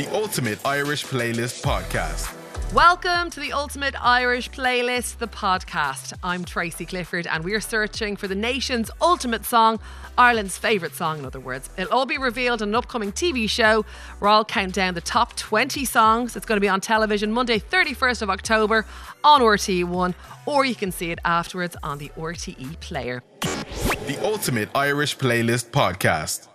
the Ultimate Irish Playlist Podcast. Welcome to the Ultimate Irish Playlist, the podcast. I'm Tracy Clifford, and we're searching for the nation's ultimate song, Ireland's favourite song, in other words. It'll all be revealed in an upcoming TV show where I'll count down the top 20 songs. It's going to be on television Monday, 31st of October on RTE1, or you can see it afterwards on the RTE player. The Ultimate Irish Playlist Podcast.